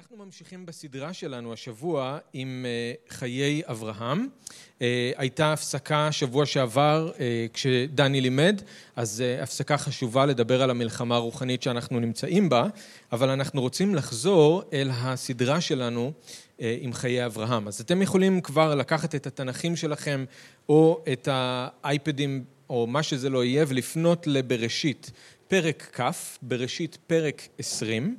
אנחנו ממשיכים בסדרה שלנו השבוע עם חיי אברהם. הייתה הפסקה שבוע שעבר כשדני לימד, אז הפסקה חשובה לדבר על המלחמה הרוחנית שאנחנו נמצאים בה, אבל אנחנו רוצים לחזור אל הסדרה שלנו עם חיי אברהם. אז אתם יכולים כבר לקחת את התנכים שלכם או את האייפדים או מה שזה לא יהיה ולפנות לבראשית פרק כ', בראשית פרק עשרים.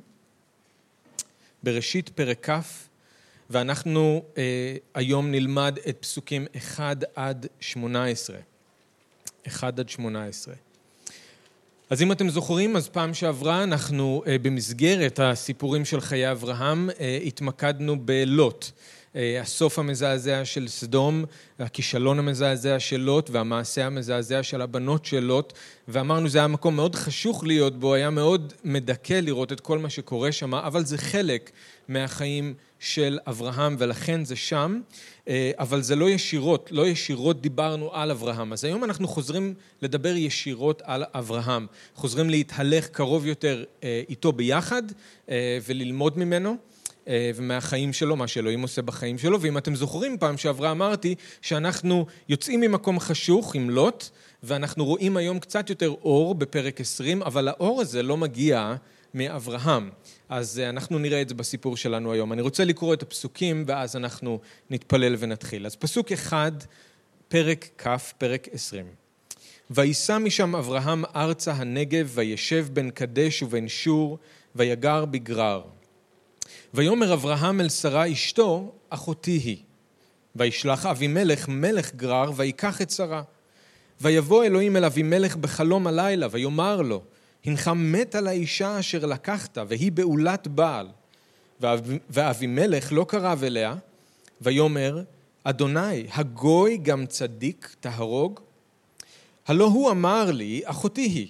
בראשית פרק כ', ואנחנו היום נלמד את פסוקים 1 עד 18. 1 עד 18. אז אם אתם זוכרים, אז פעם שעברה אנחנו במסגרת הסיפורים של חיי אברהם התמקדנו בלוט. הסוף המזעזע של סדום, הכישלון המזעזע של לוט והמעשה המזעזע של הבנות של לוט, ואמרנו זה היה מקום מאוד חשוך להיות בו, היה מאוד מדכא לראות את כל מה שקורה שם, אבל זה חלק מהחיים של אברהם ולכן זה שם, אבל זה לא ישירות, לא ישירות דיברנו על אברהם. אז היום אנחנו חוזרים לדבר ישירות על אברהם, חוזרים להתהלך קרוב יותר איתו ביחד וללמוד ממנו. ומהחיים שלו, מה שאלוהים עושה בחיים שלו, ואם אתם זוכרים פעם שעברה אמרתי שאנחנו יוצאים ממקום חשוך עם לוט, ואנחנו רואים היום קצת יותר אור בפרק 20, אבל האור הזה לא מגיע מאברהם. אז אנחנו נראה את זה בסיפור שלנו היום. אני רוצה לקרוא את הפסוקים ואז אנחנו נתפלל ונתחיל. אז פסוק אחד, פרק כ', פרק 20. ויסע משם אברהם ארצה הנגב, וישב בין קדש ובין שור, ויגר בגרר. ויאמר אברהם אל שרה אשתו, אחותי היא. וישלח אבימלך מלך גרר, ויקח את שרה. ויבוא אלוהים אל אבימלך בחלום הלילה, ויאמר לו, הנך מת על האישה אשר לקחת, והיא בעולת בעל. ואבימלך לא קרב אליה, ויאמר, אדוני, הגוי גם צדיק תהרוג? הלא הוא אמר לי, אחותי היא,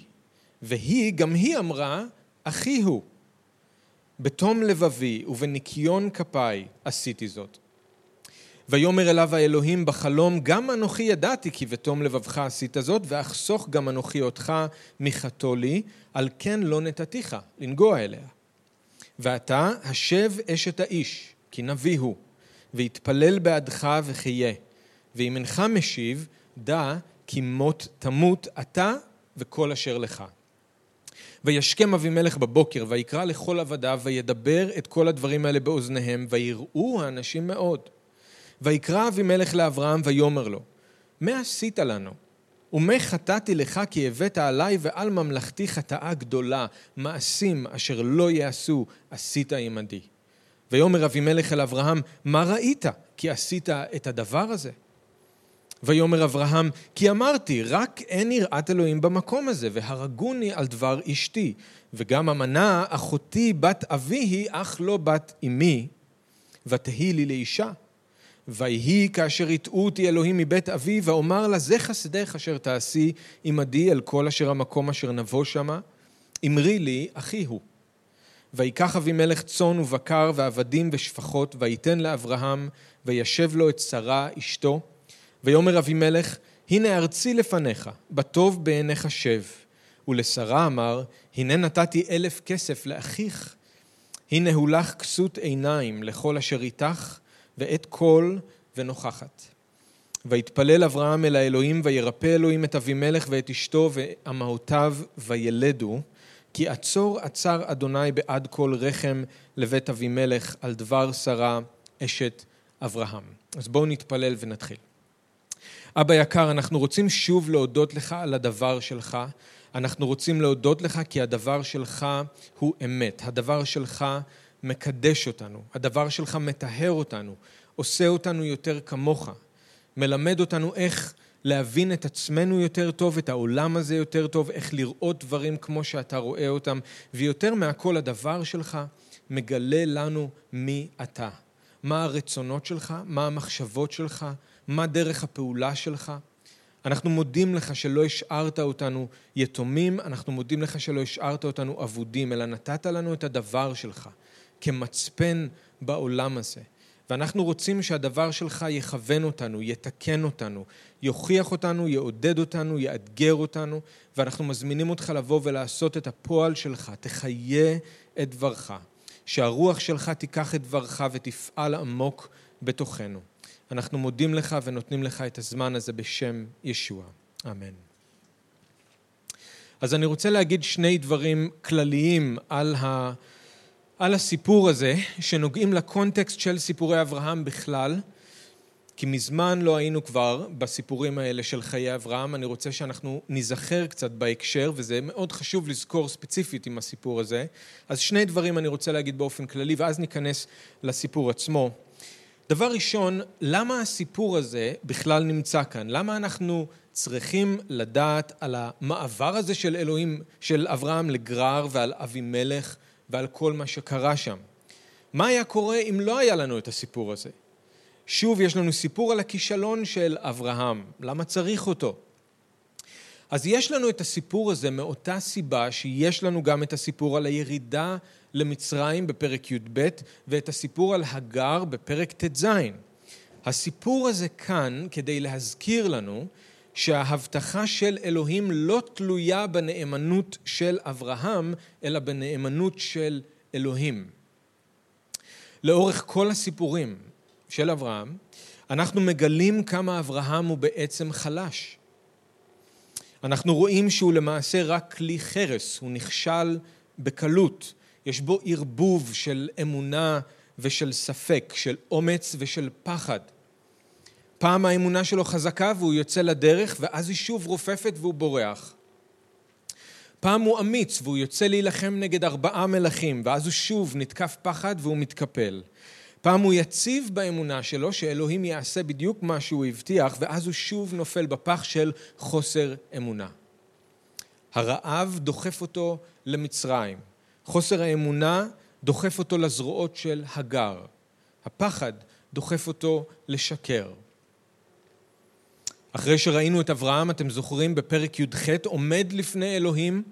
והיא, גם היא אמרה, אחי הוא. בתום לבבי ובניקיון כפיי עשיתי זאת. ויאמר אליו האלוהים בחלום, גם אנוכי ידעתי כי בתום לבבך עשית זאת, ואחסוך גם אנוכי אותך מחתו לי, על כן לא נתתיך לנגוע אליה. ועתה השב אשת האיש, כי נביא הוא, ויתפלל בעדך וחיה. ואם אינך משיב, דע כי מות תמות אתה וכל אשר לך. וישכם אבימלך בבוקר, ויקרא לכל עבדיו, וידבר את כל הדברים האלה באוזניהם, ויראו האנשים מאוד. ויקרא אבימלך לאברהם, ויאמר לו, מה עשית לנו? ומה חטאתי לך כי הבאת עלי ועל ממלכתי חטאה גדולה, מעשים אשר לא יעשו עשית עמדי. ויאמר אבימלך אל אברהם, מה ראית כי עשית את הדבר הזה? ויאמר אברהם, כי אמרתי, רק אין יראת אלוהים במקום הזה, והרגוני על דבר אשתי, וגם אמנה אחותי בת אבי היא, אך לא בת אמי, ותהי לי לאישה. ויהי כאשר יטעו אותי אלוהים מבית אבי, ואומר לה, זה חסדך אשר תעשי עמדי אל כל אשר המקום אשר נבוא שמה, אמרי לי, אחי הוא. ויקח אבימלך צאן ובקר ועבדים ושפחות, ויתן לאברהם, וישב לו את שרה אשתו, ויאמר אבימלך, הנה ארצי לפניך, בטוב בעיניך שב. ולשרה אמר, הנה נתתי אלף כסף לאחיך. הנה הוא לך כסות עיניים לכל אשר איתך, ואת קול ונוכחת. ויתפלל אברהם אל האלוהים, וירפא אלוהים את אבימלך ואת אשתו ואמהותיו וילדו, כי עצור עצר אדוני בעד כל רחם לבית אבימלך על דבר שרה אשת אברהם. אז בואו נתפלל ונתחיל. אבא יקר, אנחנו רוצים שוב להודות לך על הדבר שלך. אנחנו רוצים להודות לך כי הדבר שלך הוא אמת. הדבר שלך מקדש אותנו. הדבר שלך מטהר אותנו, עושה אותנו יותר כמוך. מלמד אותנו איך להבין את עצמנו יותר טוב, את העולם הזה יותר טוב, איך לראות דברים כמו שאתה רואה אותם, ויותר מהכל הדבר שלך מגלה לנו מי אתה. מה הרצונות שלך, מה המחשבות שלך, מה דרך הפעולה שלך. אנחנו מודים לך שלא השארת אותנו יתומים, אנחנו מודים לך שלא השארת אותנו אבודים, אלא נתת לנו את הדבר שלך כמצפן בעולם הזה. ואנחנו רוצים שהדבר שלך יכוון אותנו, יתקן אותנו, יוכיח אותנו, יעודד אותנו, יאתגר אותנו, ואנחנו מזמינים אותך לבוא ולעשות את הפועל שלך, תחיה את דברך. שהרוח שלך תיקח את דברך ותפעל עמוק בתוכנו. אנחנו מודים לך ונותנים לך את הזמן הזה בשם ישוע. אמן. אז אני רוצה להגיד שני דברים כלליים על, ה, על הסיפור הזה, שנוגעים לקונטקסט של סיפורי אברהם בכלל, כי מזמן לא היינו כבר בסיפורים האלה של חיי אברהם. אני רוצה שאנחנו ניזכר קצת בהקשר, וזה מאוד חשוב לזכור ספציפית עם הסיפור הזה. אז שני דברים אני רוצה להגיד באופן כללי, ואז ניכנס לסיפור עצמו. דבר ראשון, למה הסיפור הזה בכלל נמצא כאן? למה אנחנו צריכים לדעת על המעבר הזה של אלוהים, של אברהם לגרר ועל אבימלך ועל כל מה שקרה שם? מה היה קורה אם לא היה לנו את הסיפור הזה? שוב, יש לנו סיפור על הכישלון של אברהם. למה צריך אותו? אז יש לנו את הסיפור הזה מאותה סיבה שיש לנו גם את הסיפור על הירידה למצרים בפרק י"ב ואת הסיפור על הגר בפרק ט"ז. הסיפור הזה כאן כדי להזכיר לנו שההבטחה של אלוהים לא תלויה בנאמנות של אברהם, אלא בנאמנות של אלוהים. לאורך כל הסיפורים של אברהם, אנחנו מגלים כמה אברהם הוא בעצם חלש. אנחנו רואים שהוא למעשה רק כלי חרס, הוא נכשל בקלות. יש בו ערבוב של אמונה ושל ספק, של אומץ ושל פחד. פעם האמונה שלו חזקה והוא יוצא לדרך, ואז היא שוב רופפת והוא בורח. פעם הוא אמיץ והוא יוצא להילחם נגד ארבעה מלכים, ואז הוא שוב נתקף פחד והוא מתקפל. פעם הוא יציב באמונה שלו שאלוהים יעשה בדיוק מה שהוא הבטיח, ואז הוא שוב נופל בפח של חוסר אמונה. הרעב דוחף אותו למצרים. חוסר האמונה דוחף אותו לזרועות של הגר. הפחד דוחף אותו לשקר. אחרי שראינו את אברהם, אתם זוכרים, בפרק י"ח, עומד לפני אלוהים,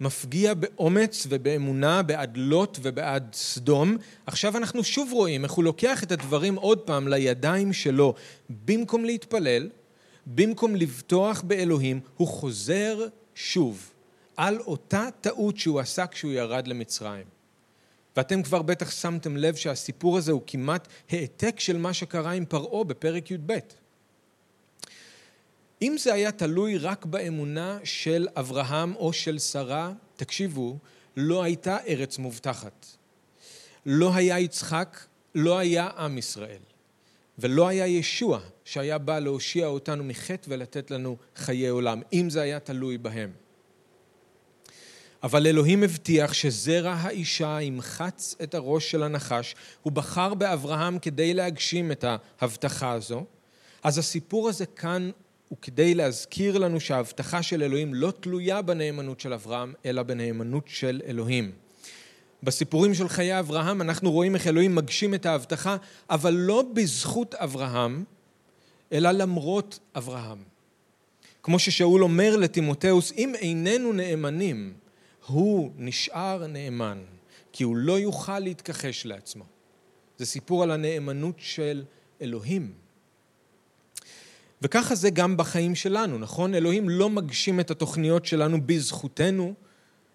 מפגיע באומץ ובאמונה בעד לוט ובעד סדום. עכשיו אנחנו שוב רואים איך הוא לוקח את הדברים עוד פעם לידיים שלו. במקום להתפלל, במקום לבטוח באלוהים, הוא חוזר שוב על אותה טעות שהוא עשה כשהוא ירד למצרים. ואתם כבר בטח שמתם לב שהסיפור הזה הוא כמעט העתק של מה שקרה עם פרעה בפרק י"ב. אם זה היה תלוי רק באמונה של אברהם או של שרה, תקשיבו, לא הייתה ארץ מובטחת. לא היה יצחק, לא היה עם ישראל. ולא היה ישוע שהיה בא להושיע אותנו מחטא ולתת לנו חיי עולם, אם זה היה תלוי בהם. אבל אלוהים הבטיח שזרע האישה ימחץ את הראש של הנחש. הוא בחר באברהם כדי להגשים את ההבטחה הזו. אז הסיפור הזה כאן הוא כדי להזכיר לנו שההבטחה של אלוהים לא תלויה בנאמנות של אברהם, אלא בנאמנות של אלוהים. בסיפורים של חיי אברהם אנחנו רואים איך אלוהים מגשים את ההבטחה, אבל לא בזכות אברהם, אלא למרות אברהם. כמו ששאול אומר לטימותאוס, אם איננו נאמנים, הוא נשאר נאמן, כי הוא לא יוכל להתכחש לעצמו. זה סיפור על הנאמנות של אלוהים. וככה זה גם בחיים שלנו, נכון? אלוהים לא מגשים את התוכניות שלנו בזכותנו,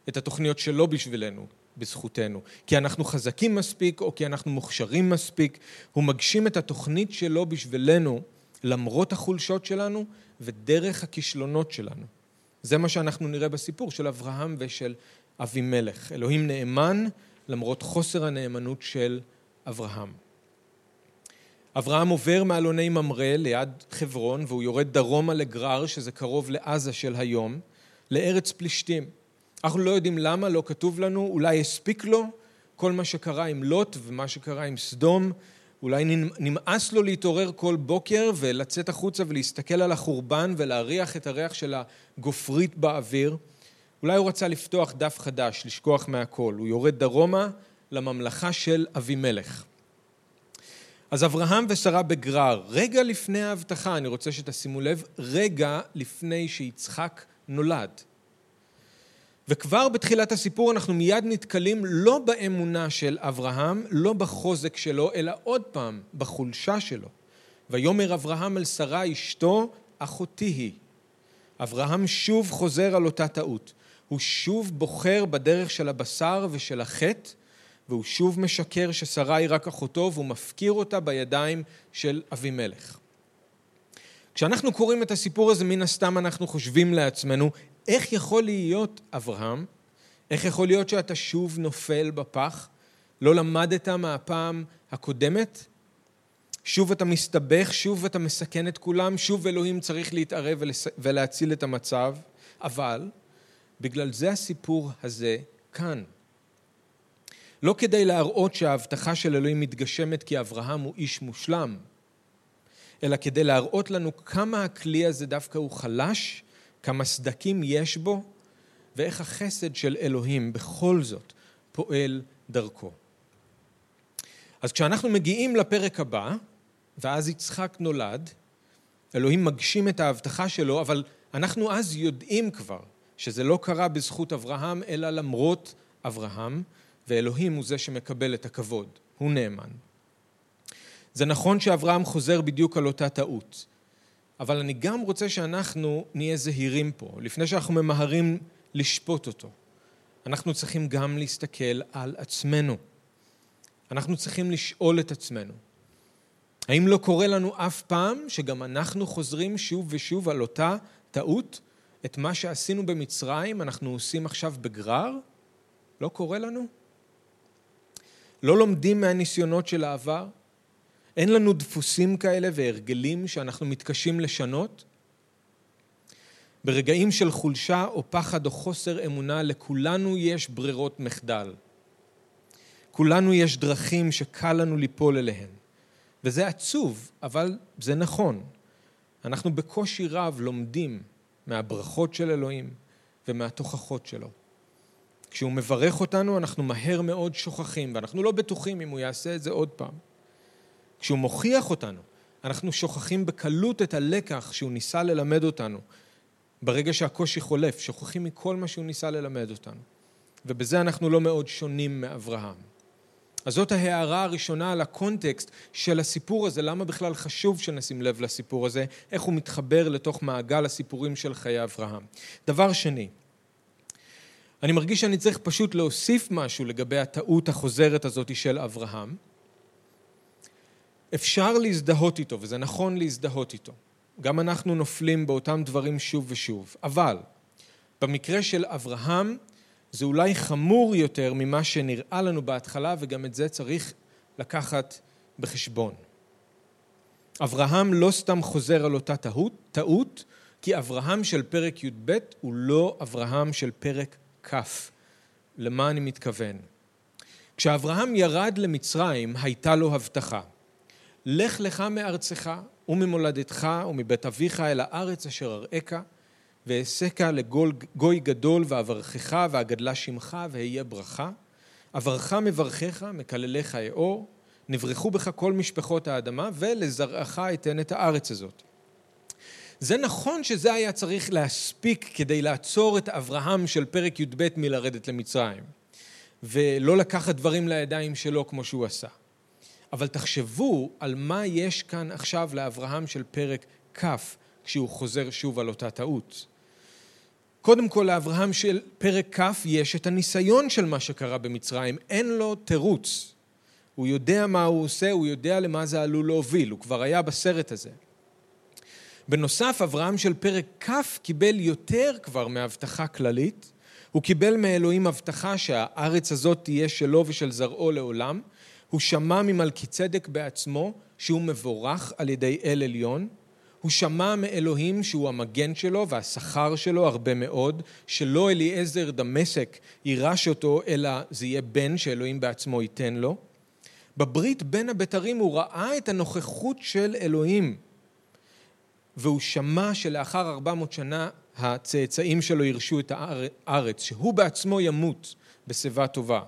את התוכניות שלו בשבילנו, בזכותנו. כי אנחנו חזקים מספיק או כי אנחנו מוכשרים מספיק, הוא מגשים את התוכנית שלו בשבילנו למרות החולשות שלנו ודרך הכישלונות שלנו. זה מה שאנחנו נראה בסיפור של אברהם ושל אבימלך. אלוהים נאמן למרות חוסר הנאמנות של אברהם. אברהם עובר מאלוני ממרא ליד חברון והוא יורד דרומה לגרר שזה קרוב לעזה של היום לארץ פלישתים. אנחנו לא יודעים למה, לא כתוב לנו, אולי הספיק לו כל מה שקרה עם לוט ומה שקרה עם סדום, אולי נמאס לו להתעורר כל בוקר ולצאת החוצה ולהסתכל על החורבן ולהריח את הריח של הגופרית באוויר. אולי הוא רצה לפתוח דף חדש, לשכוח מהכל. הוא יורד דרומה לממלכה של אבימלך. אז אברהם ושרה בגרר, רגע לפני ההבטחה, אני רוצה שתשימו לב, רגע לפני שיצחק נולד. וכבר בתחילת הסיפור אנחנו מיד נתקלים לא באמונה של אברהם, לא בחוזק שלו, אלא עוד פעם בחולשה שלו. ויאמר אברהם אל שרה אשתו, אחותי היא. אברהם שוב חוזר על אותה טעות. הוא שוב בוחר בדרך של הבשר ושל החטא, והוא שוב משקר ששרה היא רק אחותו, והוא מפקיר אותה בידיים של אבימלך. כשאנחנו קוראים את הסיפור הזה, מן הסתם אנחנו חושבים לעצמנו, איך יכול להיות, אברהם, איך יכול להיות שאתה שוב נופל בפח? לא למדת מהפעם הקודמת? שוב אתה מסתבך, שוב אתה מסכן את כולם, שוב אלוהים צריך להתערב ולהציל את המצב, אבל בגלל זה הסיפור הזה כאן. לא כדי להראות שההבטחה של אלוהים מתגשמת כי אברהם הוא איש מושלם, אלא כדי להראות לנו כמה הכלי הזה דווקא הוא חלש, כמה סדקים יש בו, ואיך החסד של אלוהים בכל זאת פועל דרכו. אז כשאנחנו מגיעים לפרק הבא, ואז יצחק נולד, אלוהים מגשים את ההבטחה שלו, אבל אנחנו אז יודעים כבר שזה לא קרה בזכות אברהם, אלא למרות אברהם, ואלוהים הוא זה שמקבל את הכבוד, הוא נאמן. זה נכון שאברהם חוזר בדיוק על אותה טעות, אבל אני גם רוצה שאנחנו נהיה זהירים פה, לפני שאנחנו ממהרים לשפוט אותו. אנחנו צריכים גם להסתכל על עצמנו. אנחנו צריכים לשאול את עצמנו, האם לא קורה לנו אף פעם שגם אנחנו חוזרים שוב ושוב על אותה טעות? את מה שעשינו במצרים אנחנו עושים עכשיו בגרר? לא קורה לנו? לא לומדים מהניסיונות של העבר? אין לנו דפוסים כאלה והרגלים שאנחנו מתקשים לשנות? ברגעים של חולשה או פחד או חוסר אמונה לכולנו יש ברירות מחדל. כולנו יש דרכים שקל לנו ליפול אליהן. וזה עצוב, אבל זה נכון. אנחנו בקושי רב לומדים מהברכות של אלוהים ומהתוכחות שלו. כשהוא מברך אותנו אנחנו מהר מאוד שוכחים ואנחנו לא בטוחים אם הוא יעשה את זה עוד פעם. כשהוא מוכיח אותנו אנחנו שוכחים בקלות את הלקח שהוא ניסה ללמד אותנו ברגע שהקושי חולף, שוכחים מכל מה שהוא ניסה ללמד אותנו. ובזה אנחנו לא מאוד שונים מאברהם. אז זאת ההערה הראשונה על הקונטקסט של הסיפור הזה, למה בכלל חשוב שנשים לב לסיפור הזה, איך הוא מתחבר לתוך מעגל הסיפורים של חיי אברהם. דבר שני, אני מרגיש שאני צריך פשוט להוסיף משהו לגבי הטעות החוזרת הזאת של אברהם. אפשר להזדהות איתו, וזה נכון להזדהות איתו. גם אנחנו נופלים באותם דברים שוב ושוב. אבל במקרה של אברהם זה אולי חמור יותר ממה שנראה לנו בהתחלה, וגם את זה צריך לקחת בחשבון. אברהם לא סתם חוזר על אותה טעות, טעות, כי אברהם של פרק י"ב הוא לא אברהם של פרק כ'. למה אני מתכוון? כשאברהם ירד למצרים הייתה לו הבטחה. לך לך מארצך וממולדתך ומבית אביך אל הארץ אשר אראך ואעשך לגוי גדול ואברכך ואגדלה שמך ואהיה ברכה. אברך מברכך מקלליך אאור נברכו בך כל משפחות האדמה ולזרעך אתן את הארץ הזאת. זה נכון שזה היה צריך להספיק כדי לעצור את אברהם של פרק י"ב מלרדת למצרים ולא לקחת דברים לידיים שלו כמו שהוא עשה. אבל תחשבו על מה יש כאן עכשיו לאברהם של פרק כ' כשהוא חוזר שוב על אותה טעות. קודם כל לאברהם של פרק כ' יש את הניסיון של מה שקרה במצרים, אין לו תירוץ. הוא יודע מה הוא עושה, הוא יודע למה זה עלול להוביל, הוא כבר היה בסרט הזה. בנוסף, אברהם של פרק כ' קיבל יותר כבר מהבטחה כללית. הוא קיבל מאלוהים הבטחה שהארץ הזאת תהיה שלו ושל זרעו לעולם. הוא שמע ממלכי צדק בעצמו שהוא מבורך על ידי אל עליון. הוא שמע מאלוהים שהוא המגן שלו והשכר שלו הרבה מאוד, שלא אליעזר דמשק יירש אותו, אלא זה יהיה בן שאלוהים בעצמו ייתן לו. בברית בין הבתרים הוא ראה את הנוכחות של אלוהים, והוא שמע שלאחר ארבע מאות שנה הצאצאים שלו ירשו את הארץ, שהוא בעצמו ימות בשיבה טובה.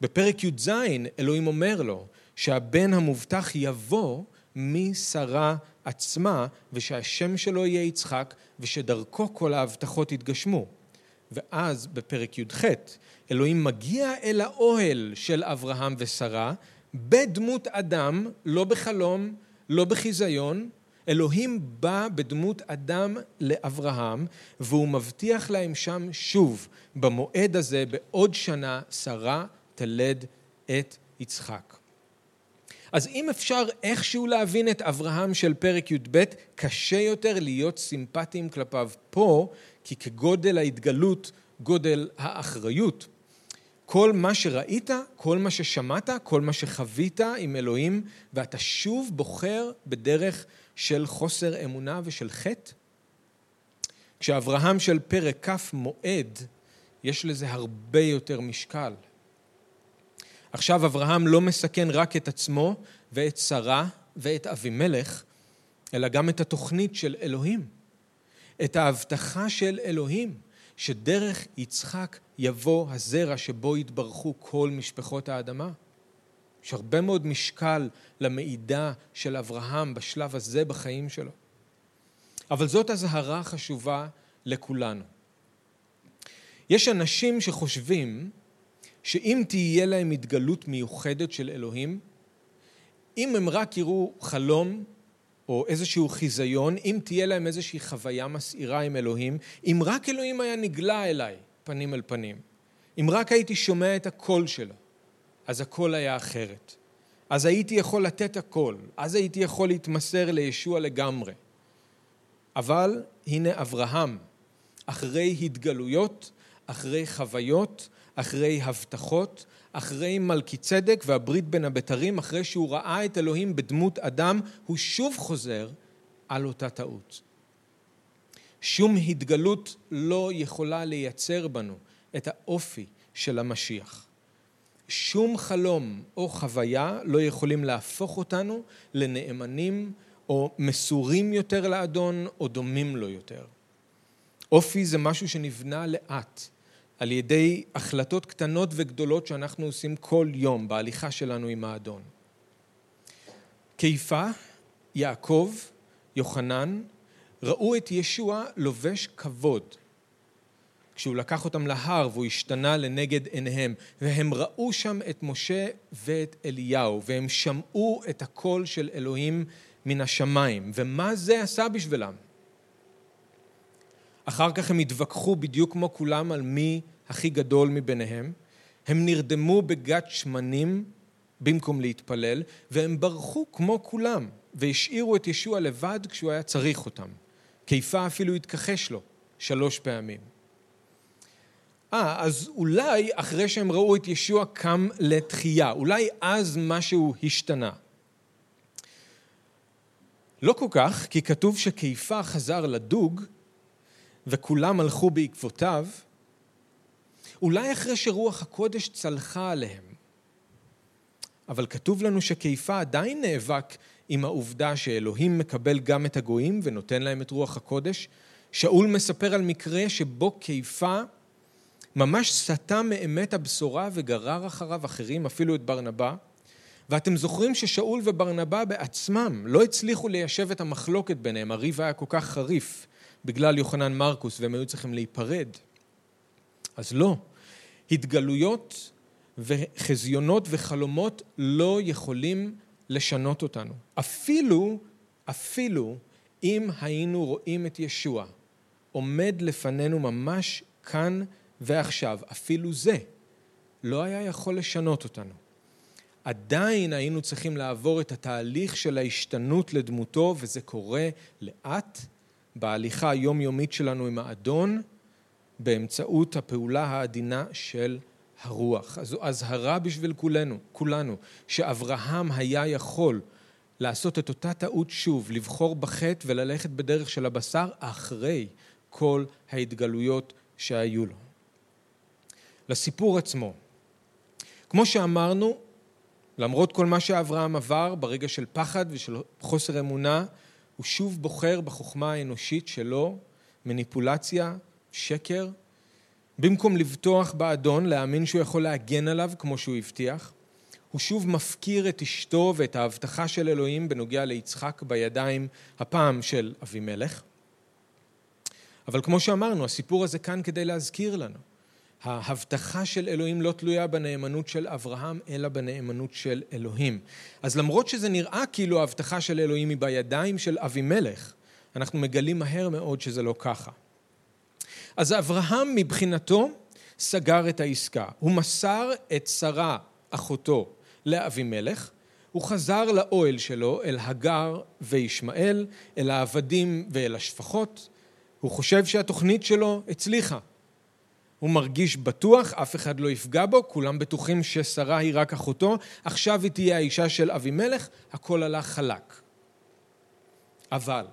בפרק י"ז אלוהים אומר לו שהבן המובטח יבוא משרה עצמה ושהשם שלו יהיה יצחק ושדרכו כל ההבטחות יתגשמו. ואז בפרק י"ח אלוהים מגיע אל האוהל של אברהם ושרה בדמות אדם, לא בחלום, לא בחיזיון, אלוהים בא בדמות אדם לאברהם והוא מבטיח להם שם שוב במועד הזה בעוד שנה שרה תלד את יצחק. אז אם אפשר איכשהו להבין את אברהם של פרק י"ב, קשה יותר להיות סימפטיים כלפיו פה, כי כגודל ההתגלות, גודל האחריות. כל מה שראית, כל מה ששמעת, כל מה שחווית עם אלוהים, ואתה שוב בוחר בדרך של חוסר אמונה ושל חטא? כשאברהם של פרק כ' מועד, יש לזה הרבה יותר משקל. עכשיו אברהם לא מסכן רק את עצמו ואת שרה ואת אבימלך, אלא גם את התוכנית של אלוהים, את ההבטחה של אלוהים, שדרך יצחק יבוא הזרע שבו יתברכו כל משפחות האדמה. יש הרבה מאוד משקל למעידה של אברהם בשלב הזה בחיים שלו. אבל זאת אזהרה חשובה לכולנו. יש אנשים שחושבים שאם תהיה להם התגלות מיוחדת של אלוהים, אם הם רק יראו חלום או איזשהו חיזיון, אם תהיה להם איזושהי חוויה מסעירה עם אלוהים, אם רק אלוהים היה נגלה אליי פנים אל פנים, אם רק הייתי שומע את הקול שלו, אז הכל היה אחרת. אז הייתי יכול לתת הכל, אז הייתי יכול להתמסר לישוע לגמרי. אבל הנה אברהם, אחרי התגלויות, אחרי חוויות, אחרי הבטחות, אחרי מלכי צדק והברית בין הבתרים, אחרי שהוא ראה את אלוהים בדמות אדם, הוא שוב חוזר על אותה טעות. שום התגלות לא יכולה לייצר בנו את האופי של המשיח. שום חלום או חוויה לא יכולים להפוך אותנו לנאמנים או מסורים יותר לאדון או דומים לו יותר. אופי זה משהו שנבנה לאט, על ידי החלטות קטנות וגדולות שאנחנו עושים כל יום בהליכה שלנו עם האדון. קיפה, יעקב, יוחנן, ראו את ישוע לובש כבוד. כשהוא לקח אותם להר והוא השתנה לנגד עיניהם, והם ראו שם את משה ואת אליהו, והם שמעו את הקול של אלוהים מן השמיים. ומה זה עשה בשבילם? אחר כך הם התווכחו בדיוק כמו כולם על מי הכי גדול מביניהם. הם נרדמו בגת שמנים במקום להתפלל, והם ברחו כמו כולם, והשאירו את ישוע לבד כשהוא היה צריך אותם. קיפה אפילו התכחש לו שלוש פעמים. אה, אז אולי אחרי שהם ראו את ישוע קם לתחייה, אולי אז משהו השתנה. לא כל כך, כי כתוב שקיפה חזר לדוג וכולם הלכו בעקבותיו, אולי אחרי שרוח הקודש צלחה עליהם. אבל כתוב לנו שקיפה עדיין נאבק עם העובדה שאלוהים מקבל גם את הגויים ונותן להם את רוח הקודש. שאול מספר על מקרה שבו קיפה ממש סטה מאמת הבשורה וגרר אחריו אחרים, אפילו את ברנבא. ואתם זוכרים ששאול וברנבא בעצמם לא הצליחו ליישב את המחלוקת ביניהם, הריב היה כל כך חריף. בגלל יוחנן מרקוס והם היו צריכים להיפרד. אז לא, התגלויות וחזיונות וחלומות לא יכולים לשנות אותנו. אפילו, אפילו אם היינו רואים את ישוע עומד לפנינו ממש כאן ועכשיו, אפילו זה לא היה יכול לשנות אותנו. עדיין היינו צריכים לעבור את התהליך של ההשתנות לדמותו, וזה קורה לאט בהליכה היומיומית שלנו עם האדון באמצעות הפעולה העדינה של הרוח. אז זו אזהרה בשביל כולנו, כולנו, שאברהם היה יכול לעשות את אותה טעות שוב, לבחור בחטא וללכת בדרך של הבשר אחרי כל ההתגלויות שהיו לו. לסיפור עצמו, כמו שאמרנו, למרות כל מה שאברהם עבר ברגע של פחד ושל חוסר אמונה, הוא שוב בוחר בחוכמה האנושית שלו מניפולציה, שקר, במקום לבטוח באדון, להאמין שהוא יכול להגן עליו כמו שהוא הבטיח, הוא שוב מפקיר את אשתו ואת ההבטחה של אלוהים בנוגע ליצחק בידיים הפעם של אבימלך. אבל כמו שאמרנו, הסיפור הזה כאן כדי להזכיר לנו. ההבטחה של אלוהים לא תלויה בנאמנות של אברהם, אלא בנאמנות של אלוהים. אז למרות שזה נראה כאילו ההבטחה של אלוהים היא בידיים של אבימלך, אנחנו מגלים מהר מאוד שזה לא ככה. אז אברהם מבחינתו סגר את העסקה. הוא מסר את שרה, אחותו לאבימלך, הוא חזר לאוהל שלו, אל הגר וישמעאל, אל העבדים ואל השפחות. הוא חושב שהתוכנית שלו הצליחה. הוא מרגיש בטוח, אף אחד לא יפגע בו, כולם בטוחים ששרה היא רק אחותו, עכשיו היא תהיה האישה של אבימלך, הכל הלך חלק. אבל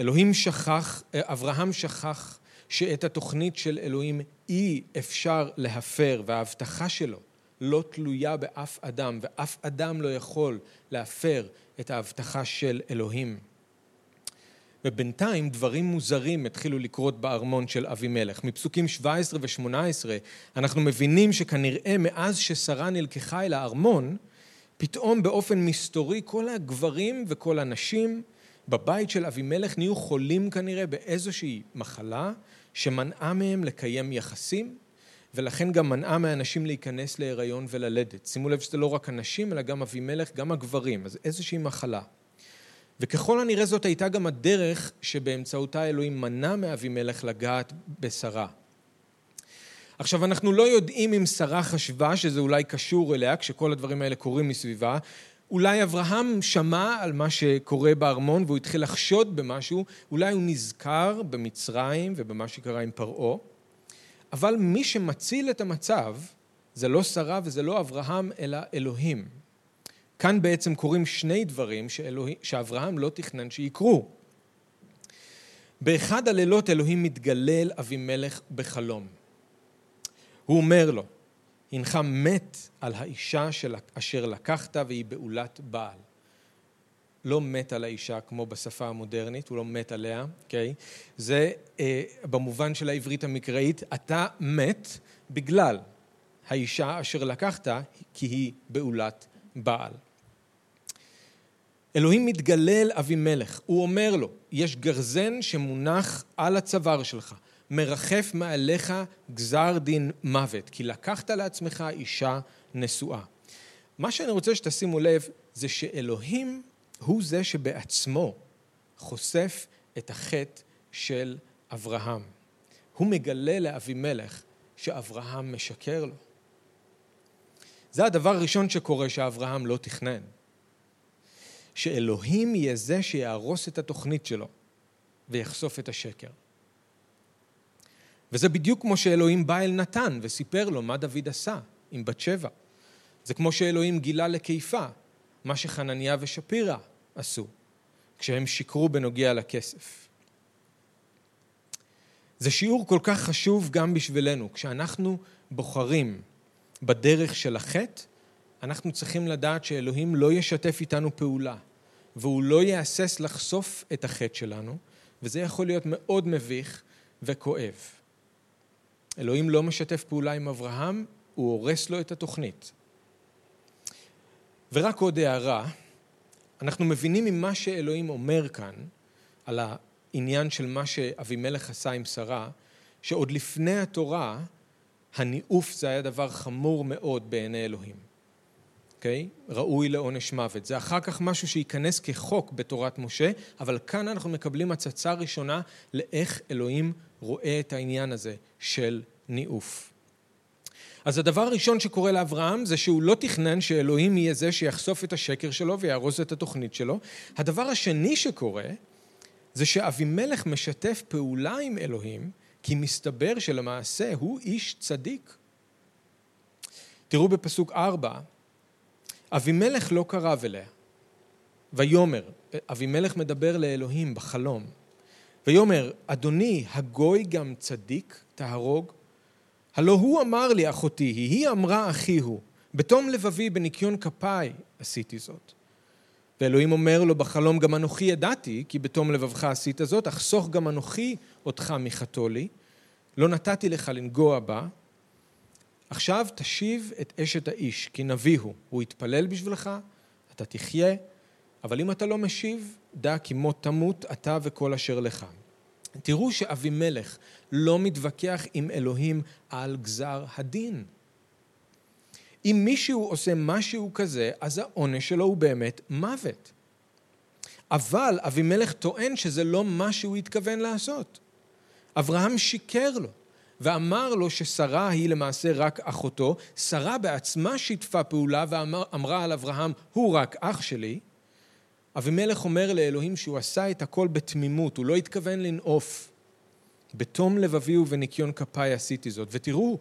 אלוהים שכח, אברהם שכח שאת התוכנית של אלוהים אי אפשר להפר, וההבטחה שלו לא תלויה באף אדם, ואף אדם לא יכול להפר את ההבטחה של אלוהים. ובינתיים דברים מוזרים התחילו לקרות בארמון של אבימלך. מפסוקים 17 ו-18 אנחנו מבינים שכנראה מאז ששרה נלקחה אל הארמון, פתאום באופן מסתורי כל הגברים וכל הנשים בבית של אבימלך נהיו חולים כנראה באיזושהי מחלה שמנעה מהם לקיים יחסים ולכן גם מנעה מהנשים להיכנס להיריון וללדת. שימו לב שזה לא רק הנשים אלא גם אבימלך, גם הגברים, אז איזושהי מחלה. וככל הנראה זאת הייתה גם הדרך שבאמצעותה אלוהים מנע מאבימלך לגעת בשרה. עכשיו אנחנו לא יודעים אם שרה חשבה שזה אולי קשור אליה כשכל הדברים האלה קורים מסביבה אולי אברהם שמע על מה שקורה בארמון והוא התחיל לחשוד במשהו, אולי הוא נזכר במצרים ובמה שקרה עם פרעה, אבל מי שמציל את המצב זה לא שרה וזה לא אברהם אלא אלוהים. כאן בעצם קורים שני דברים שאלוהים, שאברהם לא תכנן שיקרו. באחד הלילות אלוהים מתגלה אל אבימלך בחלום. הוא אומר לו, הנך מת על האישה של אשר לקחת והיא בעולת בעל. לא מת על האישה כמו בשפה המודרנית, הוא לא מת עליה, אוקיי? Okay? זה אה, במובן של העברית המקראית, אתה מת בגלל האישה אשר לקחת כי היא בעולת בעל. אלוהים מתגלה אל אבימלך, הוא אומר לו, יש גרזן שמונח על הצוואר שלך, מרחף מעליך גזר דין מוות, כי לקחת לעצמך אישה נשואה. מה שאני רוצה שתשימו לב זה שאלוהים הוא זה שבעצמו חושף את החטא של אברהם. הוא מגלה לאבימלך שאברהם משקר לו. זה הדבר הראשון שקורה שאברהם לא תכנן. שאלוהים יהיה זה שיהרוס את התוכנית שלו ויחשוף את השקר. וזה בדיוק כמו שאלוהים בא אל נתן וסיפר לו מה דוד עשה עם בת שבע. זה כמו שאלוהים גילה לקיפה מה שחנניה ושפירא עשו כשהם שיקרו בנוגע לכסף. זה שיעור כל כך חשוב גם בשבילנו. כשאנחנו בוחרים בדרך של החטא, אנחנו צריכים לדעת שאלוהים לא ישתף איתנו פעולה, והוא לא יהסס לחשוף את החטא שלנו, וזה יכול להיות מאוד מביך וכואב. אלוהים לא משתף פעולה עם אברהם, הוא הורס לו את התוכנית. ורק עוד הערה, אנחנו מבינים ממה שאלוהים אומר כאן, על העניין של מה שאבימלך עשה עם שרה, שעוד לפני התורה, הניאוף זה היה דבר חמור מאוד בעיני אלוהים. אוקיי? Okay? ראוי לעונש מוות. זה אחר כך משהו שייכנס כחוק בתורת משה, אבל כאן אנחנו מקבלים הצצה ראשונה לאיך אלוהים רואה את העניין הזה של ניאוף. אז הדבר הראשון שקורה לאברהם זה שהוא לא תכנן שאלוהים יהיה זה שיחשוף את השקר שלו ויהרוס את התוכנית שלו. הדבר השני שקורה זה שאבימלך משתף פעולה עם אלוהים כי מסתבר שלמעשה הוא איש צדיק. תראו בפסוק ארבע, אבימלך לא קרב אליה, ויאמר, אבימלך מדבר לאלוהים בחלום, ויאמר, אדוני, הגוי גם צדיק תהרוג? הלא הוא אמר לי אחותי היא, היא אמרה אחי הוא, בתום לבבי בניקיון כפיי עשיתי זאת. ואלוהים אומר לו בחלום גם אנוכי ידעתי כי בתום לבבך עשית זאת, אחסוך גם אנוכי אותך מחתו לי, לא נתתי לך לנגוע בה, עכשיו תשיב את אשת האיש, כי נביא הוא, הוא יתפלל בשבילך, אתה תחיה, אבל אם אתה לא משיב, דע כי מות תמות אתה וכל אשר לך. תראו שאבימלך לא מתווכח עם אלוהים על גזר הדין. אם מישהו עושה משהו כזה, אז העונש שלו הוא באמת מוות. אבל אבימלך טוען שזה לא מה שהוא התכוון לעשות. אברהם שיקר לו, ואמר לו ששרה היא למעשה רק אחותו. שרה בעצמה שיתפה פעולה ואמרה על אברהם, הוא רק אח שלי. אבימלך אומר לאלוהים שהוא עשה את הכל בתמימות, הוא לא התכוון לנעוף. בתום לבבי ובניקיון כפיי עשיתי זאת. ותראו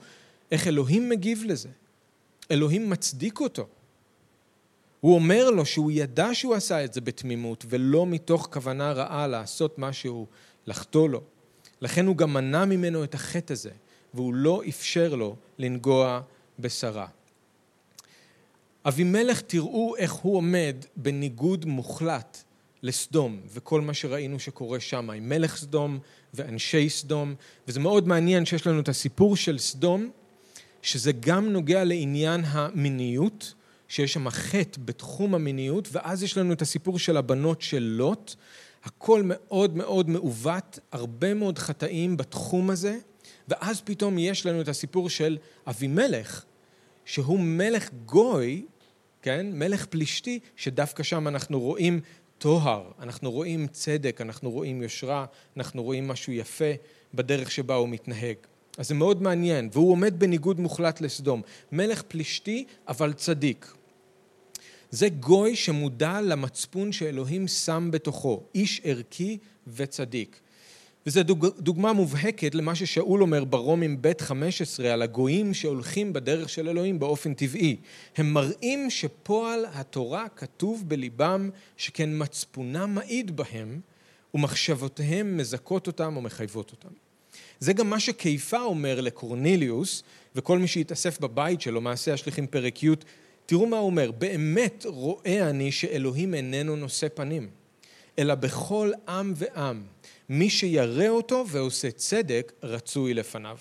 איך אלוהים מגיב לזה. אלוהים מצדיק אותו. הוא אומר לו שהוא ידע שהוא עשה את זה בתמימות ולא מתוך כוונה רעה לעשות משהו, לחטוא לו. לכן הוא גם מנע ממנו את החטא הזה, והוא לא אפשר לו לנגוע בשרה. אבימלך, תראו איך הוא עומד בניגוד מוחלט לסדום וכל מה שראינו שקורה שם, עם מלך סדום ואנשי סדום, וזה מאוד מעניין שיש לנו את הסיפור של סדום, שזה גם נוגע לעניין המיניות, שיש שם חטא בתחום המיניות, ואז יש לנו את הסיפור של הבנות של לוט, הכל מאוד מאוד מעוות, הרבה מאוד חטאים בתחום הזה, ואז פתאום יש לנו את הסיפור של אבימלך, שהוא מלך גוי, כן? מלך פלישתי, שדווקא שם אנחנו רואים טוהר, אנחנו רואים צדק, אנחנו רואים יושרה, אנחנו רואים משהו יפה בדרך שבה הוא מתנהג. אז זה מאוד מעניין, והוא עומד בניגוד מוחלט לסדום. מלך פלישתי, אבל צדיק. זה גוי שמודע למצפון שאלוהים שם בתוכו, איש ערכי וצדיק. וזו דוג, דוגמה מובהקת למה ששאול אומר ברומים ב' 15 על הגויים שהולכים בדרך של אלוהים באופן טבעי. הם מראים שפועל התורה כתוב בליבם, שכן מצפונם מעיד בהם ומחשבותיהם מזכות אותם או מחייבות אותם. זה גם מה שכיפה אומר לקורניליוס וכל מי שהתאסף בבית שלו, מעשה השליחים פרק י', תראו מה הוא אומר, באמת רואה אני שאלוהים איננו נושא פנים, אלא בכל עם ועם, מי שירא אותו ועושה צדק, רצוי לפניו.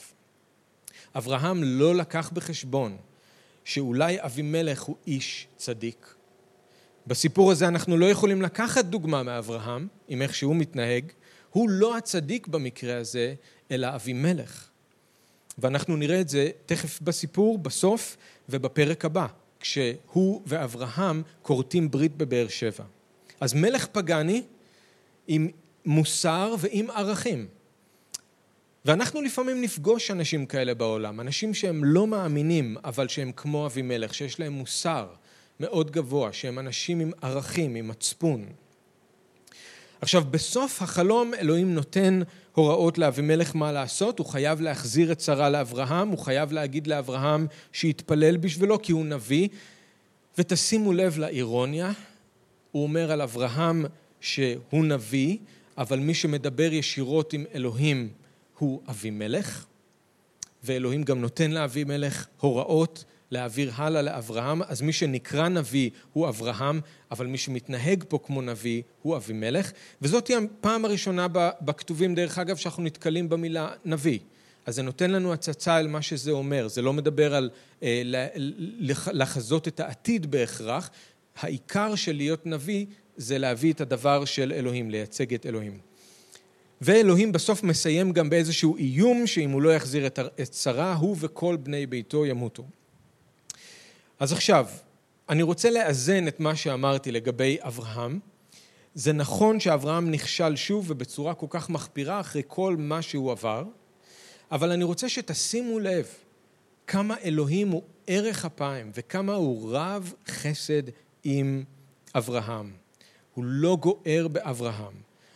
אברהם לא לקח בחשבון שאולי אבימלך הוא איש צדיק. בסיפור הזה אנחנו לא יכולים לקחת דוגמה מאברהם, עם איך שהוא מתנהג, הוא לא הצדיק במקרה הזה, אלא אבימלך. ואנחנו נראה את זה תכף בסיפור, בסוף ובפרק הבא. כשהוא ואברהם כורתים ברית בבאר שבע. אז מלך פגני עם מוסר ועם ערכים. ואנחנו לפעמים נפגוש אנשים כאלה בעולם, אנשים שהם לא מאמינים, אבל שהם כמו אבימלך, שיש להם מוסר מאוד גבוה, שהם אנשים עם ערכים, עם מצפון. עכשיו, בסוף החלום אלוהים נותן הוראות לאבימלך מה לעשות, הוא חייב להחזיר את שרה לאברהם, הוא חייב להגיד לאברהם שיתפלל בשבילו כי הוא נביא, ותשימו לב לאירוניה, הוא אומר על אברהם שהוא נביא, אבל מי שמדבר ישירות עם אלוהים הוא אבימלך, ואלוהים גם נותן לאבימלך הוראות להעביר הלאה לאברהם, אז מי שנקרא נביא הוא אברהם, אבל מי שמתנהג פה כמו נביא הוא אבימלך, וזאת היא הפעם הראשונה בכתובים, דרך אגב, שאנחנו נתקלים במילה נביא. אז זה נותן לנו הצצה על מה שזה אומר, זה לא מדבר על אה, לחזות את העתיד בהכרח, העיקר של להיות נביא זה להביא את הדבר של אלוהים, לייצג את אלוהים. ואלוהים בסוף מסיים גם באיזשהו איום שאם הוא לא יחזיר את שרה, הוא וכל בני ביתו ימותו. אז עכשיו, אני רוצה לאזן את מה שאמרתי לגבי אברהם. זה נכון שאברהם נכשל שוב ובצורה כל כך מחפירה אחרי כל מה שהוא עבר, אבל אני רוצה שתשימו לב כמה אלוהים הוא ערך אפיים וכמה הוא רב חסד עם אברהם. הוא לא גוער באברהם.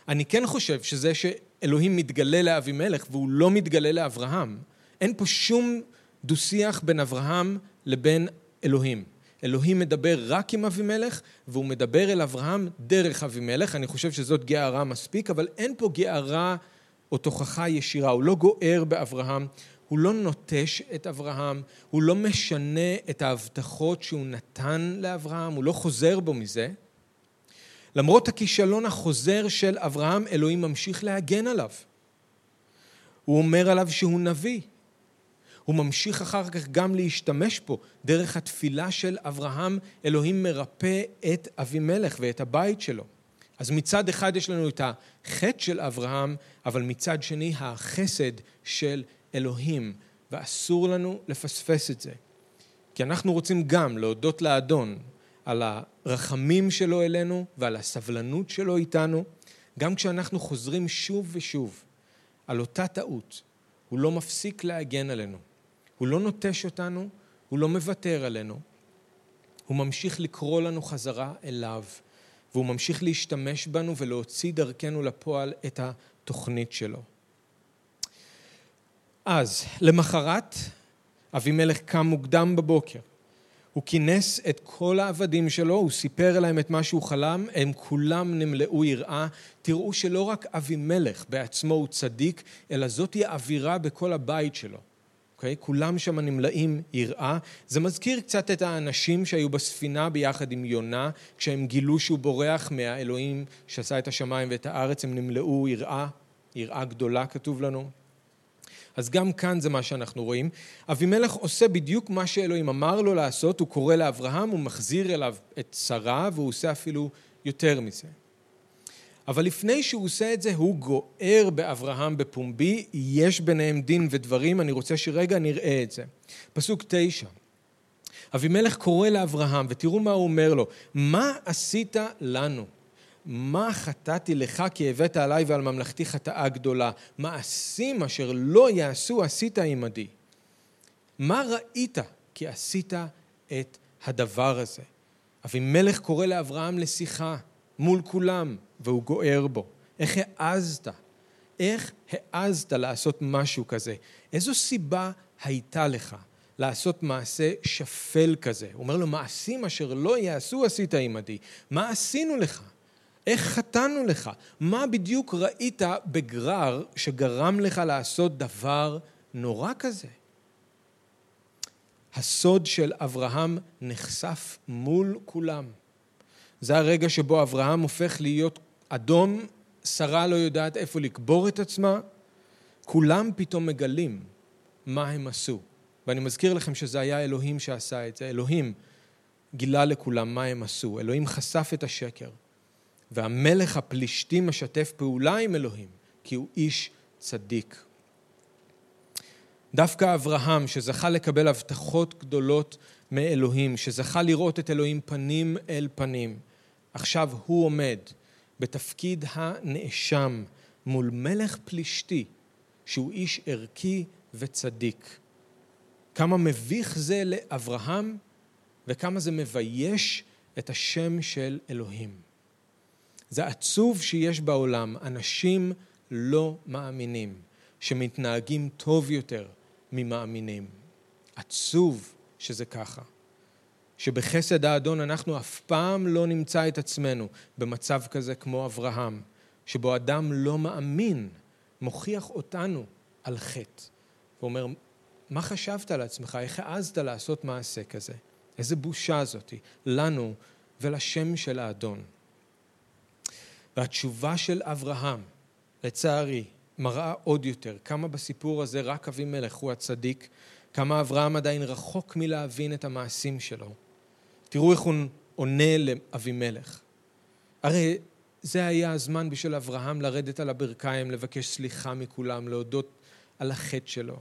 אני כן חושב שזה שאלוהים מתגלה לאבימלך והוא לא מתגלה לאברהם, אין פה שום דו-שיח בין אברהם לבין אלוהים. אלוהים מדבר רק עם אבימלך, והוא מדבר אל אברהם דרך אבימלך. אני חושב שזאת גערה מספיק, אבל אין פה גערה או תוכחה ישירה. הוא לא גוער באברהם, הוא לא נוטש את אברהם, הוא לא משנה את ההבטחות שהוא נתן לאברהם, הוא לא חוזר בו מזה. למרות הכישלון החוזר של אברהם, אלוהים ממשיך להגן עליו. הוא אומר עליו שהוא נביא. הוא ממשיך אחר כך גם להשתמש פה. דרך התפילה של אברהם, אלוהים מרפא את אבימלך ואת הבית שלו. אז מצד אחד יש לנו את החטא של אברהם, אבל מצד שני החסד של אלוהים, ואסור לנו לפספס את זה. כי אנחנו רוצים גם להודות לאדון על הרחמים שלו אלינו ועל הסבלנות שלו איתנו, גם כשאנחנו חוזרים שוב ושוב על אותה טעות, הוא לא מפסיק להגן עלינו. הוא לא נוטש אותנו, הוא לא מוותר עלינו. הוא ממשיך לקרוא לנו חזרה אליו, והוא ממשיך להשתמש בנו ולהוציא דרכנו לפועל את התוכנית שלו. אז, למחרת, אבימלך קם מוקדם בבוקר. הוא כינס את כל העבדים שלו, הוא סיפר להם את מה שהוא חלם, הם כולם נמלאו יראה. תראו שלא רק אבימלך בעצמו הוא צדיק, אלא זאתי האווירה בכל הבית שלו. אוקיי? Okay? כולם שם נמלאים יראה. זה מזכיר קצת את האנשים שהיו בספינה ביחד עם יונה, כשהם גילו שהוא בורח מהאלוהים שעשה את השמיים ואת הארץ, הם נמלאו יראה, יראה גדולה כתוב לנו. אז גם כאן זה מה שאנחנו רואים. אבימלך עושה בדיוק מה שאלוהים אמר לו לעשות, הוא קורא לאברהם, הוא מחזיר אליו את שרה, והוא עושה אפילו יותר מזה. אבל לפני שהוא עושה את זה, הוא גוער באברהם בפומבי, יש ביניהם דין ודברים, אני רוצה שרגע נראה את זה. פסוק תשע. אבימלך קורא לאברהם, ותראו מה הוא אומר לו, מה עשית לנו? מה חטאתי לך כי הבאת עליי ועל ממלכתי חטאה גדולה? מעשים אשר לא יעשו עשית עמדי. מה ראית כי עשית את הדבר הזה? אבימלך קורא לאברהם לשיחה מול כולם, והוא גוער בו. איך העזת? איך העזת לעשות משהו כזה? איזו סיבה הייתה לך לעשות מעשה שפל כזה? הוא אומר לו, מעשים אשר לא יעשו עשית עמדי. מה עשינו לך? איך חטאנו לך? מה בדיוק ראית בגרר שגרם לך לעשות דבר נורא כזה? הסוד של אברהם נחשף מול כולם. זה הרגע שבו אברהם הופך להיות אדום, שרה לא יודעת איפה לקבור את עצמה, כולם פתאום מגלים מה הם עשו. ואני מזכיר לכם שזה היה אלוהים שעשה את זה. אלוהים גילה לכולם מה הם עשו. אלוהים חשף את השקר. והמלך הפלישתי משתף פעולה עם אלוהים, כי הוא איש צדיק. דווקא אברהם, שזכה לקבל הבטחות גדולות מאלוהים, שזכה לראות את אלוהים פנים אל פנים, עכשיו הוא עומד בתפקיד הנאשם מול מלך פלישתי, שהוא איש ערכי וצדיק. כמה מביך זה לאברהם וכמה זה מבייש את השם של אלוהים. זה עצוב שיש בעולם אנשים לא מאמינים, שמתנהגים טוב יותר ממאמינים. עצוב שזה ככה. שבחסד האדון אנחנו אף פעם לא נמצא את עצמנו במצב כזה כמו אברהם, שבו אדם לא מאמין, מוכיח אותנו על חטא. ואומר, מה חשבת על עצמך? איך העזת לעשות מעשה כזה? איזה בושה זאתי, לנו ולשם של האדון. והתשובה של אברהם, לצערי, מראה עוד יותר כמה בסיפור הזה רק אבימלך הוא הצדיק, כמה אברהם עדיין רחוק מלהבין את המעשים שלו. תראו איך הוא עונה לאבימלך. הרי זה היה הזמן בשביל אברהם לרדת על הברכיים, לבקש סליחה מכולם, להודות על החטא שלו.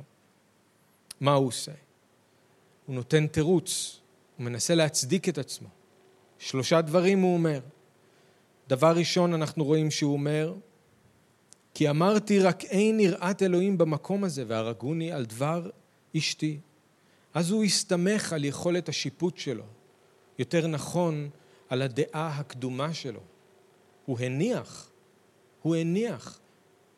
מה הוא עושה? הוא נותן תירוץ, הוא מנסה להצדיק את עצמו. שלושה דברים הוא אומר. דבר ראשון אנחנו רואים שהוא אומר, כי אמרתי רק אין יראת אלוהים במקום הזה והרגוני על דבר אשתי. אז הוא הסתמך על יכולת השיפוט שלו, יותר נכון על הדעה הקדומה שלו. הוא הניח, הוא הניח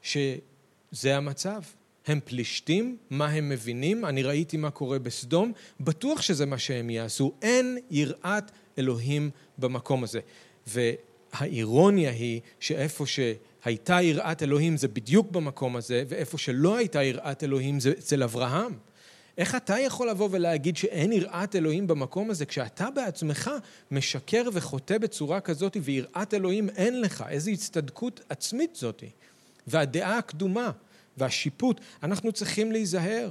שזה המצב. הם פלישתים, מה הם מבינים, אני ראיתי מה קורה בסדום, בטוח שזה מה שהם יעשו, אין יראת אלוהים במקום הזה. האירוניה היא שאיפה שהייתה יראת אלוהים זה בדיוק במקום הזה, ואיפה שלא הייתה יראת אלוהים זה אצל אברהם. איך אתה יכול לבוא ולהגיד שאין יראת אלוהים במקום הזה, כשאתה בעצמך משקר וחוטא בצורה כזאת ויראת אלוהים אין לך? איזו הצטדקות עצמית זאתי. והדעה הקדומה והשיפוט, אנחנו צריכים להיזהר.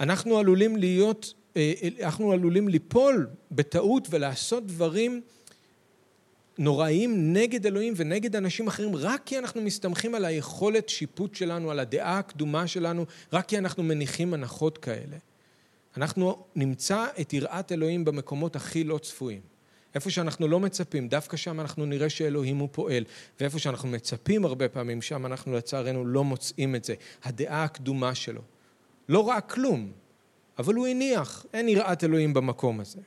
אנחנו עלולים להיות, אה, אה, אנחנו עלולים ליפול בטעות ולעשות דברים נוראים נגד אלוהים ונגד אנשים אחרים רק כי אנחנו מסתמכים על היכולת שיפוט שלנו, על הדעה הקדומה שלנו, רק כי אנחנו מניחים הנחות כאלה. אנחנו נמצא את יראת אלוהים במקומות הכי לא צפויים. איפה שאנחנו לא מצפים, דווקא שם אנחנו נראה שאלוהים הוא פועל, ואיפה שאנחנו מצפים הרבה פעמים, שם אנחנו לצערנו לא מוצאים את זה. הדעה הקדומה שלו. לא ראה כלום, אבל הוא הניח, אין יראת אלוהים במקום הזה.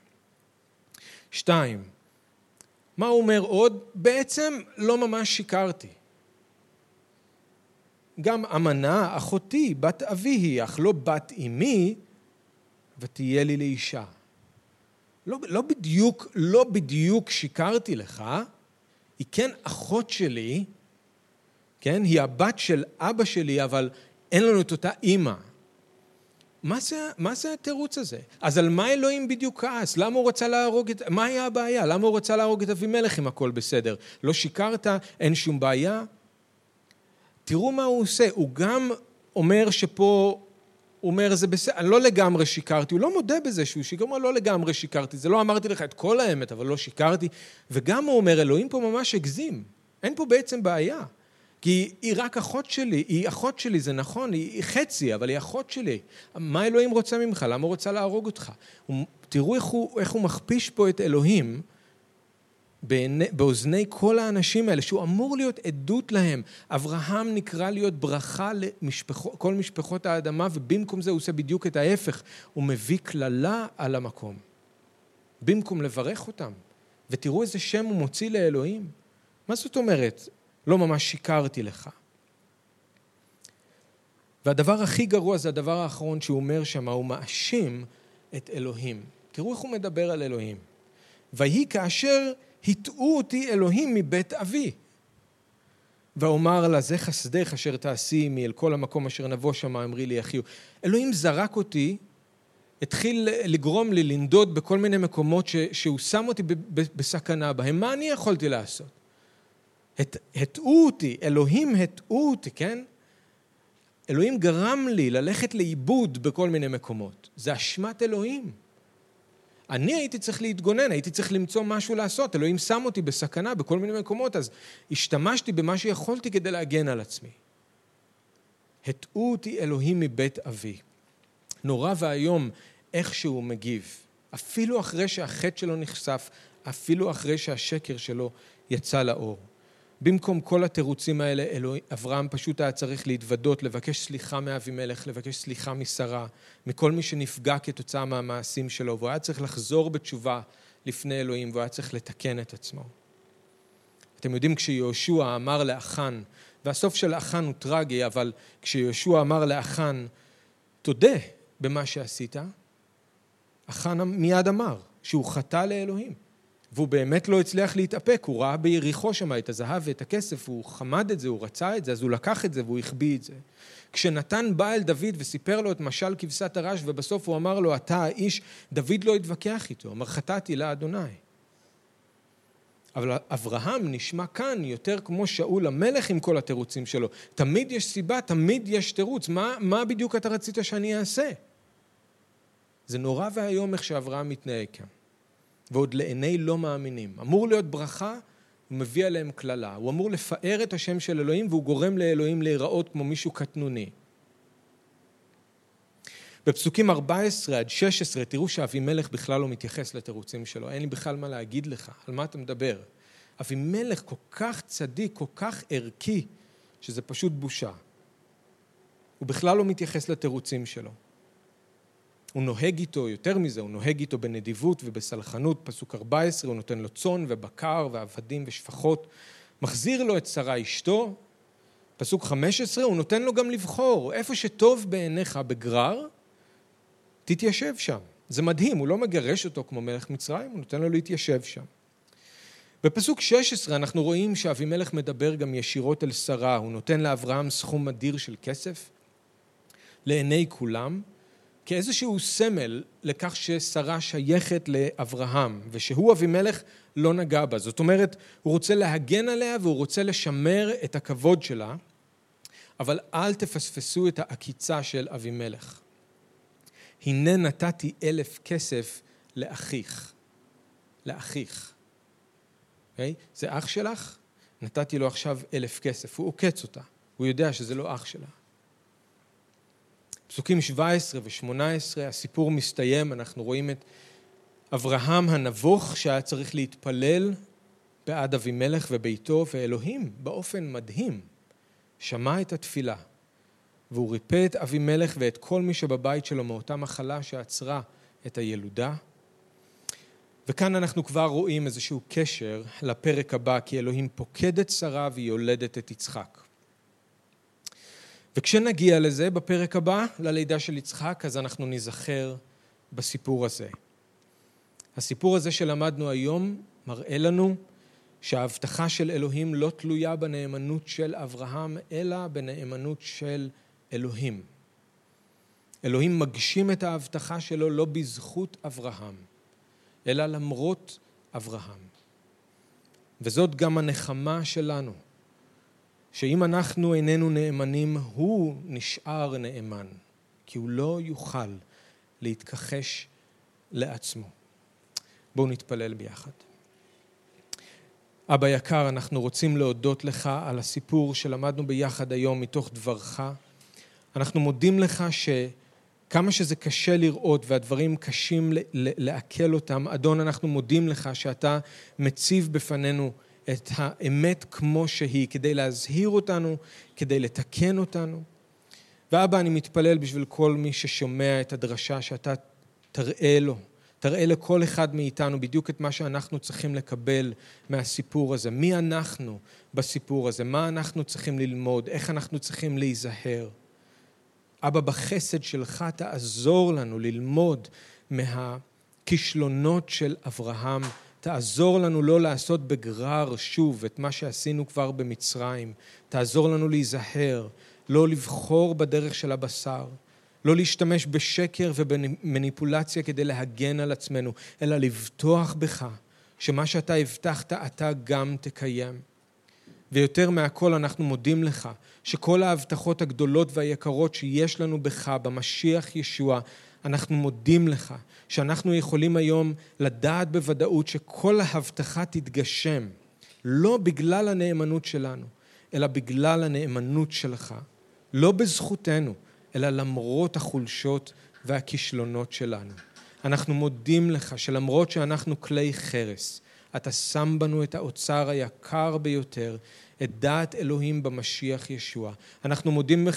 שתיים, מה הוא אומר עוד? בעצם לא ממש שיקרתי. גם אמנה, אחותי, בת אבי היא, אך לא בת אמי, ותהיה לי לאישה. לא, לא בדיוק, לא בדיוק שיקרתי לך, היא כן אחות שלי, כן? היא הבת של אבא שלי, אבל אין לנו את אותה אימא. מה זה, מה זה התירוץ הזה? אז על מה אלוהים בדיוק כעס? למה הוא רצה להרוג את... מה היה הבעיה? למה הוא רצה להרוג את אבימלך אם הכל בסדר? לא שיקרת, אין שום בעיה? תראו מה הוא עושה, הוא גם אומר שפה, הוא אומר זה בסדר, לא לגמרי שיקרתי, הוא לא מודה בזה שהוא שיקר, הוא אומר לא לגמרי שיקרתי, זה לא אמרתי לך את כל האמת, אבל לא שיקרתי, וגם הוא אומר אלוהים פה ממש הגזים, אין פה בעצם בעיה. כי היא רק אחות שלי, היא אחות שלי, זה נכון, היא חצי, אבל היא אחות שלי. מה אלוהים רוצה ממך? למה הוא רוצה להרוג אותך? תראו איך הוא, איך הוא מכפיש פה את אלוהים בעיני, באוזני כל האנשים האלה, שהוא אמור להיות עדות להם. אברהם נקרא להיות ברכה לכל משפחות האדמה, ובמקום זה הוא עושה בדיוק את ההפך. הוא מביא קללה על המקום. במקום לברך אותם. ותראו איזה שם הוא מוציא לאלוהים. מה זאת אומרת? לא ממש שיקרתי לך. והדבר הכי גרוע זה הדבר האחרון שהוא אומר שם, הוא מאשים את אלוהים. תראו איך הוא מדבר על אלוהים. ויהי כאשר הטעו אותי אלוהים מבית אבי. ואומר לה, זה חסדך אשר תעשי עמי אל כל המקום אשר נבוא שמה, אמרי לי אחיו. אלוהים זרק אותי, התחיל לגרום לי לנדוד בכל מיני מקומות ש, שהוא שם אותי בסכנה בהם. מה אני יכולתי לעשות? הטעו אותי, אלוהים הטעו אותי, כן? אלוהים גרם לי ללכת לאיבוד בכל מיני מקומות. זה אשמת אלוהים. אני הייתי צריך להתגונן, הייתי צריך למצוא משהו לעשות. אלוהים שם אותי בסכנה בכל מיני מקומות, אז השתמשתי במה שיכולתי כדי להגן על עצמי. הטעו אותי אלוהים מבית אבי. נורא ואיום איך שהוא מגיב. אפילו אחרי שהחטא שלו נחשף, אפילו אחרי שהשקר שלו יצא לאור. במקום כל התירוצים האלה, אלוהים, אברהם פשוט היה צריך להתוודות, לבקש סליחה מאבימלך, לבקש סליחה משרה, מכל מי שנפגע כתוצאה מהמעשים שלו, והוא היה צריך לחזור בתשובה לפני אלוהים, והוא היה צריך לתקן את עצמו. אתם יודעים, כשיהושע אמר לאחן, והסוף של אחן הוא טרגי, אבל כשיהושע אמר לאחן, תודה במה שעשית, אחן מיד אמר שהוא חטא לאלוהים. והוא באמת לא הצליח להתאפק, הוא ראה ביריחו שם את הזהב ואת הכסף, הוא חמד את זה, הוא רצה את זה, אז הוא לקח את זה והוא החביא את זה. כשנתן בא אל דוד וסיפר לו את משל כבשת הרש, ובסוף הוא אמר לו, אתה האיש, דוד לא התווכח איתו, אמר, חטאתי לאדוני. אבל אברהם נשמע כאן יותר כמו שאול המלך עם כל התירוצים שלו. תמיד יש סיבה, תמיד יש תירוץ. מה, מה בדיוק אתה רצית שאני אעשה? זה נורא ואיום איך שאברהם מתנהג כאן. ועוד לעיני לא מאמינים. אמור להיות ברכה, הוא מביא עליהם קללה. הוא אמור לפאר את השם של אלוהים והוא גורם לאלוהים להיראות כמו מישהו קטנוני. בפסוקים 14 עד 16 תראו שאבימלך בכלל לא מתייחס לתירוצים שלו, אין לי בכלל מה להגיד לך, על מה אתה מדבר? אבימלך כל כך צדיק, כל כך ערכי, שזה פשוט בושה. הוא בכלל לא מתייחס לתירוצים שלו. הוא נוהג איתו, יותר מזה, הוא נוהג איתו בנדיבות ובסלחנות, פסוק 14, הוא נותן לו צאן ובקר ועבדים ושפחות, מחזיר לו את שרה אשתו, פסוק 15, הוא נותן לו גם לבחור, איפה שטוב בעיניך בגרר, תתיישב שם. זה מדהים, הוא לא מגרש אותו כמו מלך מצרים, הוא נותן לו להתיישב שם. בפסוק 16 אנחנו רואים שאבימלך מדבר גם ישירות אל שרה, הוא נותן לאברהם סכום אדיר של כסף לעיני כולם, כאיזשהו סמל לכך ששרה שייכת לאברהם, ושהוא אבימלך לא נגע בה. זאת אומרת, הוא רוצה להגן עליה והוא רוצה לשמר את הכבוד שלה, אבל אל תפספסו את העקיצה של אבימלך. הנה נתתי אלף כסף לאחיך. לאחיך. Okay? אוקיי? זה אח שלך? נתתי לו עכשיו אלף כסף. הוא עוקץ אותה. הוא יודע שזה לא אח שלה. פסוקים 17 ו-18, הסיפור מסתיים, אנחנו רואים את אברהם הנבוך שהיה צריך להתפלל בעד אבימלך וביתו, ואלוהים באופן מדהים שמע את התפילה, והוא ריפא את אבימלך ואת כל מי שבבית שלו מאותה מחלה שעצרה את הילודה. וכאן אנחנו כבר רואים איזשהו קשר לפרק הבא, כי אלוהים פוקד את שרה והיא יולדת את יצחק. וכשנגיע לזה בפרק הבא, ללידה של יצחק, אז אנחנו ניזכר בסיפור הזה. הסיפור הזה שלמדנו היום מראה לנו שההבטחה של אלוהים לא תלויה בנאמנות של אברהם, אלא בנאמנות של אלוהים. אלוהים מגשים את ההבטחה שלו לא בזכות אברהם, אלא למרות אברהם. וזאת גם הנחמה שלנו, שאם אנחנו איננו נאמנים, הוא נשאר נאמן, כי הוא לא יוכל להתכחש לעצמו. בואו נתפלל ביחד. אבא יקר, אנחנו רוצים להודות לך על הסיפור שלמדנו ביחד היום מתוך דברך. אנחנו מודים לך שכמה שזה קשה לראות והדברים קשים לעכל אותם, אדון, אנחנו מודים לך שאתה מציב בפנינו את האמת כמו שהיא, כדי להזהיר אותנו, כדי לתקן אותנו. ואבא, אני מתפלל בשביל כל מי ששומע את הדרשה שאתה תראה לו, תראה לכל אחד מאיתנו בדיוק את מה שאנחנו צריכים לקבל מהסיפור הזה. מי אנחנו בסיפור הזה? מה אנחנו צריכים ללמוד? איך אנחנו צריכים להיזהר? אבא, בחסד שלך תעזור לנו ללמוד מהכישלונות של אברהם. תעזור לנו לא לעשות בגרר שוב את מה שעשינו כבר במצרים. תעזור לנו להיזהר, לא לבחור בדרך של הבשר. לא להשתמש בשקר ובמניפולציה כדי להגן על עצמנו, אלא לבטוח בך שמה שאתה הבטחת אתה גם תקיים. ויותר מהכל אנחנו מודים לך שכל ההבטחות הגדולות והיקרות שיש לנו בך, במשיח ישוע, אנחנו מודים לך שאנחנו יכולים היום לדעת בוודאות שכל ההבטחה תתגשם, לא בגלל הנאמנות שלנו, אלא בגלל הנאמנות שלך, לא בזכותנו, אלא למרות החולשות והכישלונות שלנו. אנחנו מודים לך שלמרות שאנחנו כלי חרס, אתה שם בנו את האוצר היקר ביותר, את דעת אלוהים במשיח ישוע. אנחנו מודים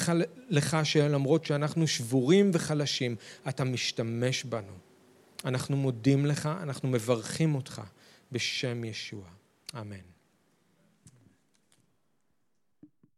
לך שלמרות שאנחנו שבורים וחלשים, אתה משתמש בנו. אנחנו מודים לך, אנחנו מברכים אותך בשם ישוע. אמן.